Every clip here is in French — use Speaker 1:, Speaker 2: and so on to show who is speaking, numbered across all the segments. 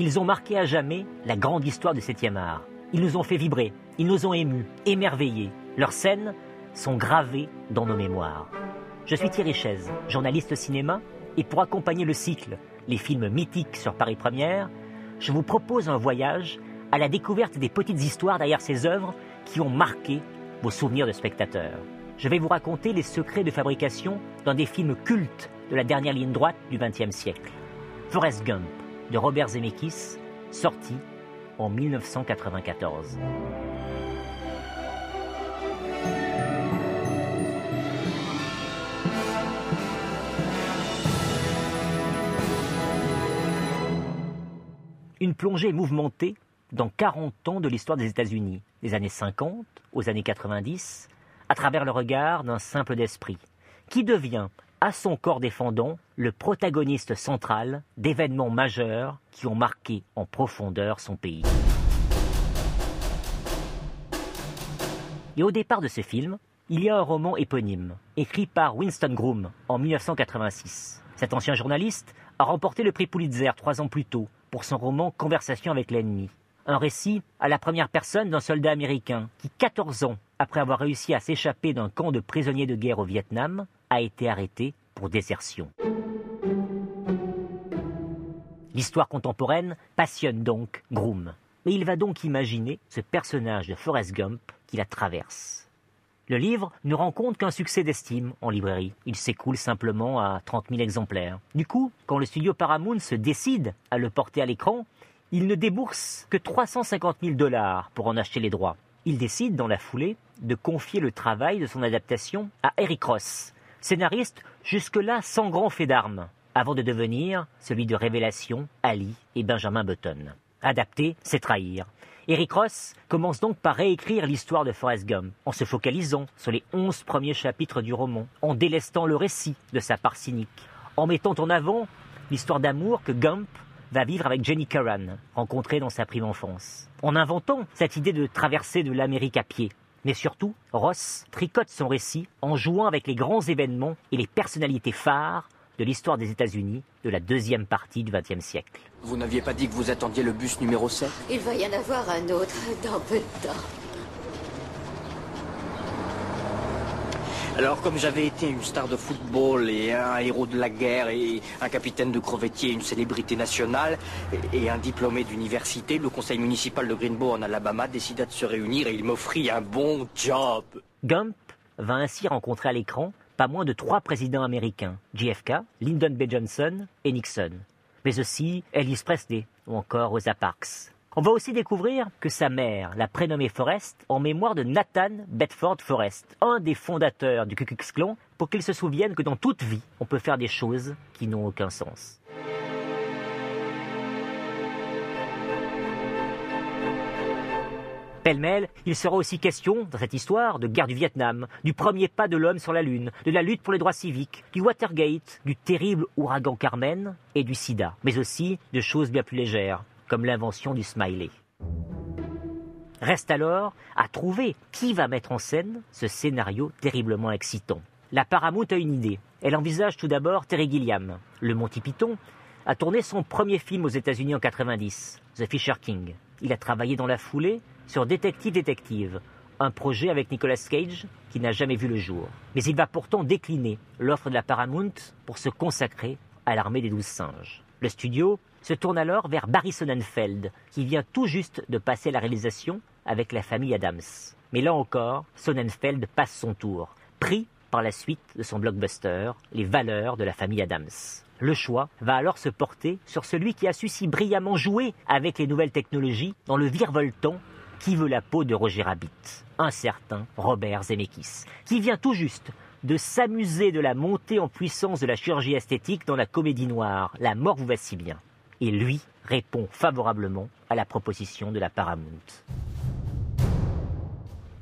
Speaker 1: Ils ont marqué à jamais la grande histoire du 7e art. Ils nous ont fait vibrer, ils nous ont émus, émerveillés. Leurs scènes sont gravées dans nos mémoires. Je suis Thierry Chaise, journaliste cinéma, et pour accompagner le cycle Les films mythiques sur Paris Première, je vous propose un voyage à la découverte des petites histoires derrière ces œuvres qui ont marqué vos souvenirs de spectateurs. Je vais vous raconter les secrets de fabrication d'un des films cultes de la dernière ligne droite du XXe siècle. Forrest Gump de Robert Zemeckis, sorti en 1994. Une plongée mouvementée dans 40 ans de l'histoire des États-Unis, des années 50 aux années 90, à travers le regard d'un simple d'esprit, qui devient, à son corps défendant, le protagoniste central d'événements majeurs qui ont marqué en profondeur son pays. Et au départ de ce film, il y a un roman éponyme, écrit par Winston Groom en 1986. Cet ancien journaliste a remporté le prix Pulitzer trois ans plus tôt pour son roman Conversation avec l'ennemi. Un récit à la première personne d'un soldat américain qui, 14 ans après avoir réussi à s'échapper d'un camp de prisonniers de guerre au Vietnam, a été arrêté pour désertion. L'histoire contemporaine passionne donc Groom. Mais il va donc imaginer ce personnage de Forrest Gump qui la traverse. Le livre ne rencontre qu'un succès d'estime en librairie. Il s'écoule simplement à 30 000 exemplaires. Du coup, quand le studio Paramount se décide à le porter à l'écran, il ne débourse que 350 000 dollars pour en acheter les droits. Il décide, dans la foulée, de confier le travail de son adaptation à Eric Ross, scénariste jusque-là sans grand fait d'armes, avant de devenir celui de Révélation, Ali et Benjamin Button. Adapter, c'est trahir. Eric Ross commence donc par réécrire l'histoire de Forrest Gump, en se focalisant sur les onze premiers chapitres du roman, en délestant le récit de sa part cynique, en mettant en avant l'histoire d'amour que Gump va vivre avec Jenny Curran, rencontrée dans sa prime enfance, en inventant cette idée de traverser de l'Amérique à pied. Mais surtout, Ross tricote son récit en jouant avec les grands événements et les personnalités phares de l'histoire des États-Unis de la deuxième partie du XXe siècle.
Speaker 2: Vous n'aviez pas dit que vous attendiez le bus numéro 7
Speaker 3: Il va y en avoir un autre dans peu de temps.
Speaker 2: Alors, comme j'avais été une star de football et un héros de la guerre et un capitaine de crevettier, une célébrité nationale et, un diplômé d'université, le conseil municipal de Greenbow en Alabama décida de se réunir et il m'offrit un bon job.
Speaker 1: Gump va ainsi rencontrer à l'écran pas moins de trois présidents américains, JFK, Lyndon B. Johnson et Nixon, mais aussi Elvis Presley ou encore Rosa Parks. On va aussi découvrir que sa mère l'a prénommé Forrest en mémoire de Nathan Bedford Forrest, un des fondateurs du Ku Klux pour qu'il se souvienne que dans toute vie, on peut faire des choses qui n'ont aucun sens. Pêle-mêle, il sera aussi question, dans cette histoire, de guerre du Vietnam, du premier pas de l'homme sur la Lune, de la lutte pour les droits civiques, du Watergate, du terrible ouragan Carmen et du sida, mais aussi de choses bien plus légères, comme l'invention du smiley. Reste alors à trouver qui va mettre en scène ce scénario terriblement excitant. La Paramount a une idée. Elle envisage tout d'abord Terry Gilliam. Le Monty Python a tourné son premier film aux États-Unis en 90, The Fisher King. Il a travaillé dans la foulée sur Détective Détective, un projet avec Nicolas Cage qui n'a jamais vu le jour. Mais il va pourtant décliner l'offre de la Paramount pour se consacrer à l'armée des douze singes. Le studio se tourne alors vers Barry Sonnenfeld, qui vient tout juste de passer la réalisation avec la famille Adams. Mais là encore, Sonnenfeld passe son tour, pris par la suite de son blockbuster, Les valeurs de la famille Adams. Le choix va alors se porter sur celui qui a su si brillamment jouer avec les nouvelles technologies dans le virevoltant qui veut la peau de Roger Rabbit, un certain Robert Zemeckis, qui vient tout juste de s'amuser de la montée en puissance de la chirurgie esthétique dans la comédie noire La mort vous va si bien. Et lui répond favorablement à la proposition de la Paramount.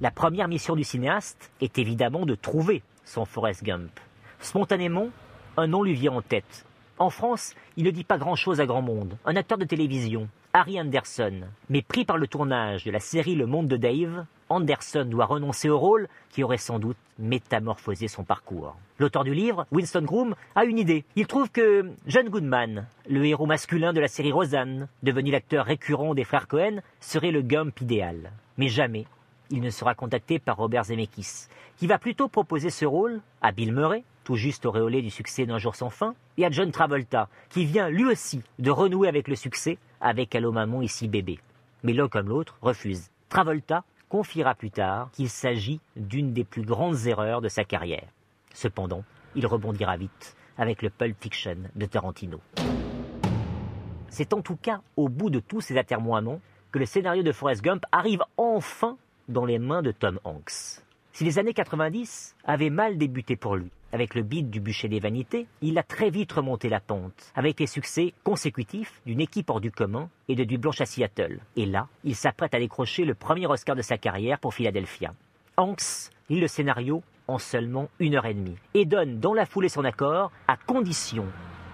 Speaker 1: La première mission du cinéaste est évidemment de trouver son Forrest Gump. Spontanément, un nom lui vient en tête. En France, il ne dit pas grand-chose à grand monde. Un acteur de télévision, Harry Anderson, mais pris par le tournage de la série Le Monde de Dave, Anderson doit renoncer au rôle qui aurait sans doute métamorphosé son parcours. L'auteur du livre, Winston Groom, a une idée. Il trouve que John Goodman, le héros masculin de la série Roseanne, devenu l'acteur récurrent des frères Cohen, serait le Gump idéal. Mais jamais il ne sera contacté par Robert Zemeckis, qui va plutôt proposer ce rôle à Bill Murray, tout juste auréolé du succès d'un jour sans fin, et à John Travolta, qui vient lui aussi de renouer avec le succès avec Allô Maman ici bébé. Mais l'un comme l'autre refuse. Travolta confiera plus tard qu'il s'agit d'une des plus grandes erreurs de sa carrière. Cependant, il rebondira vite avec le Pulp Fiction de Tarantino. C'est en tout cas au bout de tous ces atermoiements que le scénario de Forrest Gump arrive enfin dans les mains de Tom Hanks. Si les années 90 avaient mal débuté pour lui, avec le beat du bûcher des vanités, il a très vite remonté la pente, avec les succès consécutifs d'une équipe hors du commun et de Du Blanche à Seattle. Et là, il s'apprête à décrocher le premier Oscar de sa carrière pour Philadelphia. Hanks lit le scénario en seulement une heure et demie et donne dans la foulée son accord à condition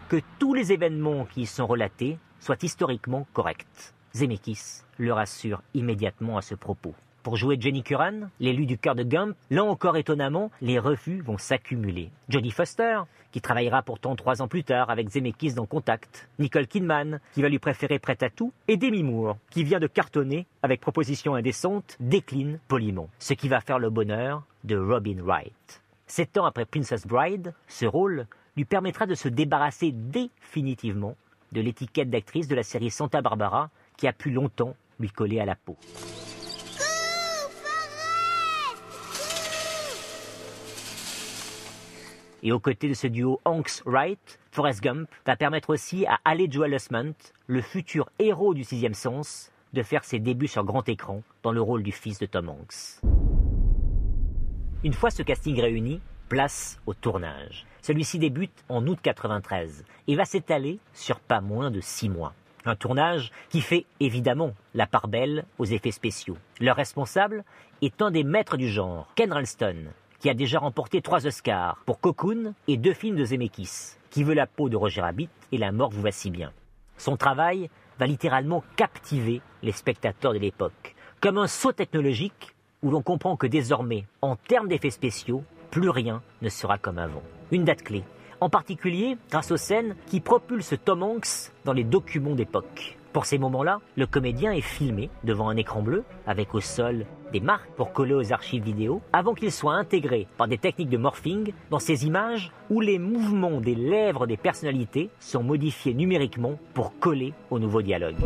Speaker 1: que tous les événements qui y sont relatés soient historiquement corrects. Zemeckis le rassure immédiatement à ce propos. Pour jouer Jenny Curran, l'élu du cœur de Gump, là encore étonnamment, les refus vont s'accumuler. Jodie Foster, qui travaillera pourtant trois ans plus tard avec Zemeckis dans Contact, Nicole Kidman, qui va lui préférer Prête à tout, et Demi Moore, qui vient de cartonner avec Proposition indécente, décline poliment, ce qui va faire le bonheur de Robin Wright. Sept ans après Princess Bride, ce rôle lui permettra de se débarrasser définitivement de l'étiquette d'actrice de la série Santa Barbara qui a pu longtemps lui coller à la peau. Et aux côtés de ce duo Hanks-Wright, Forrest Gump va permettre aussi à Haley Joel Osment, le futur héros du sixième sens, de faire ses débuts sur grand écran dans le rôle du fils de Tom Hanks. Une fois ce casting réuni, place au tournage. Celui-ci débute en août 93 et va s'étaler sur pas moins de six mois. Un tournage qui fait évidemment la part belle aux effets spéciaux. Leur responsable est un des maîtres du genre, Ken Ralston, qui a déjà remporté trois Oscars pour Cocoon et deux films de Zemeckis, qui veut la peau de Roger Rabbit et La mort vous va si bien. Son travail va littéralement captiver les spectateurs de l'époque, comme un saut technologique où l'on comprend que désormais, en termes d'effets spéciaux, plus rien ne sera comme avant. Une date clé, en particulier grâce aux scènes qui propulsent Tom Hanks dans les documents d'époque. Pour ces moments-là, le comédien est filmé devant un écran bleu, avec au sol des marques pour coller aux archives vidéo, avant qu'il soit intégré par des techniques de morphing dans ces images où les mouvements des lèvres des personnalités sont modifiés numériquement pour coller au nouveau dialogue.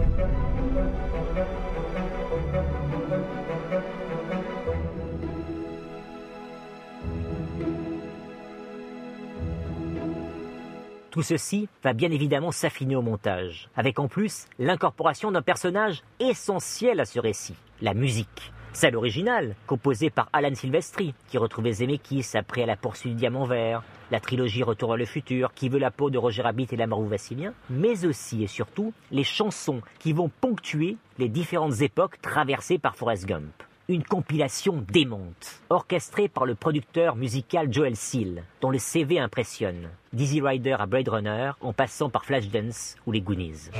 Speaker 1: Tout ceci va bien évidemment s'affiner au montage, avec en plus l'incorporation d'un personnage essentiel à ce récit, la musique. Celle originale, composée par Alan Silvestri, qui retrouvait Zemeckis après à la poursuite du diamant vert, la trilogie Retour vers le futur, qui veut la peau de Roger Rabbit et la mort Vassilien, mais aussi et surtout les chansons qui vont ponctuer les différentes époques traversées par Forrest Gump une compilation démonte, orchestrée par le producteur musical Joel Seal, dont le CV impressionne, Dizzy Rider à Blade Runner, en passant par Flashdance ou les Goonies.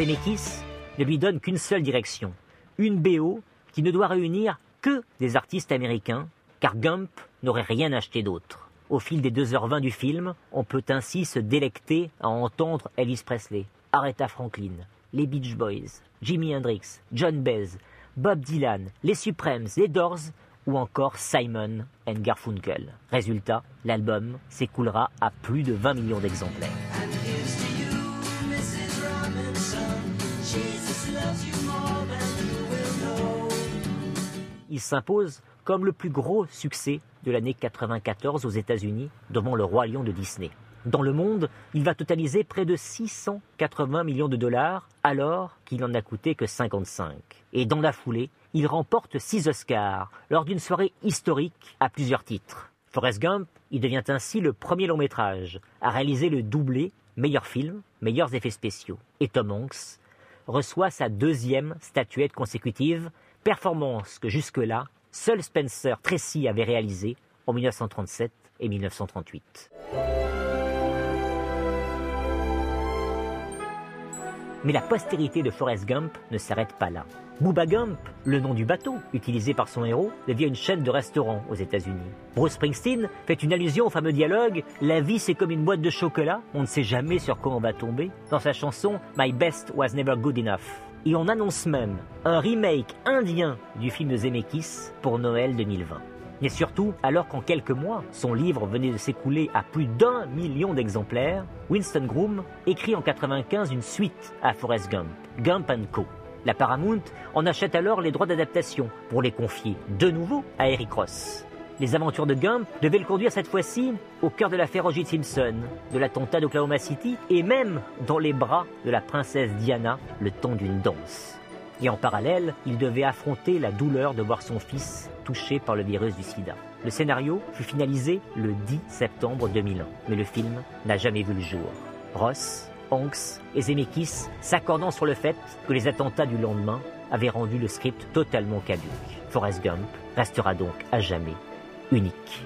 Speaker 1: Zemeckis ne lui donne qu'une seule direction, une BO qui ne doit réunir que des artistes américains, car Gump n'aurait rien acheté d'autre. Au fil des 2h20 du film, on peut ainsi se délecter à entendre Elvis Presley, Aretha Franklin, les Beach Boys, Jimi Hendrix, John Baez, Bob Dylan, les Supremes, les Doors ou encore Simon and Garfunkel. Résultat, l'album s'écoulera à plus de 20 millions d'exemplaires. Il s'impose comme le plus gros succès de l'année 94 aux États-Unis devant le Roi Lion de Disney. Dans le monde, il va totaliser près de 680 millions de dollars alors qu'il n'en a coûté que 55. Et dans la foulée, il remporte 6 Oscars lors d'une soirée historique à plusieurs titres. Forrest Gump Il devient ainsi le premier long métrage à réaliser le doublé meilleur film, meilleurs effets spéciaux. Et Tom Hanks reçoit sa deuxième statuette consécutive, performance que jusque-là, seul Spencer Tracy avait réalisée en 1937 et 1938. Mais la postérité de Forrest Gump ne s'arrête pas là. Booba Gump, le nom du bateau utilisé par son héros, devient une chaîne de restaurants aux États-Unis. Bruce Springsteen fait une allusion au fameux dialogue La vie c'est comme une boîte de chocolat, on ne sait jamais sur quoi on va tomber, dans sa chanson My Best Was Never Good Enough. Et on annonce même un remake indien du film de Zemeckis pour Noël 2020. Mais surtout, alors qu'en quelques mois, son livre venait de s'écouler à plus d'un million d'exemplaires, Winston Groom écrit en 95 une suite à Forrest Gump, Gump Co. La Paramount en achète alors les droits d'adaptation pour les confier de nouveau à Eric Ross. Les aventures de Gump devaient le conduire cette fois-ci au cœur de l'affaire O.J. Simpson, de l'attentat d'Oklahoma City et même dans les bras de la princesse Diana le temps d'une danse. Et en parallèle, il devait affronter la douleur de voir son fils touché par le virus du sida. Le scénario fut finalisé le 10 septembre 2001, mais le film n'a jamais vu le jour. Ross, Hanks et Zemeckis s'accordant sur le fait que les attentats du lendemain avaient rendu le script totalement caduque. Forrest Gump restera donc à jamais unique.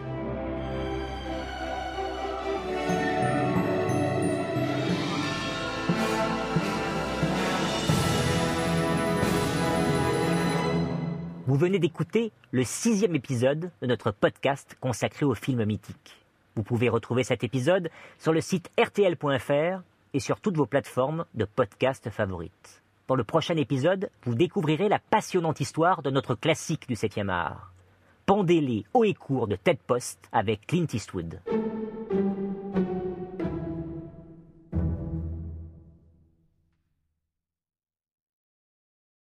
Speaker 1: Venez d'écouter le sixième épisode de notre podcast consacré aux films mythiques. Vous pouvez retrouver cet épisode sur le site rtl.fr et sur toutes vos plateformes de podcast favorites. Dans le prochain épisode, vous découvrirez la passionnante histoire de notre classique du 7e art. Pendez-les haut et court de Ted Post avec Clint Eastwood.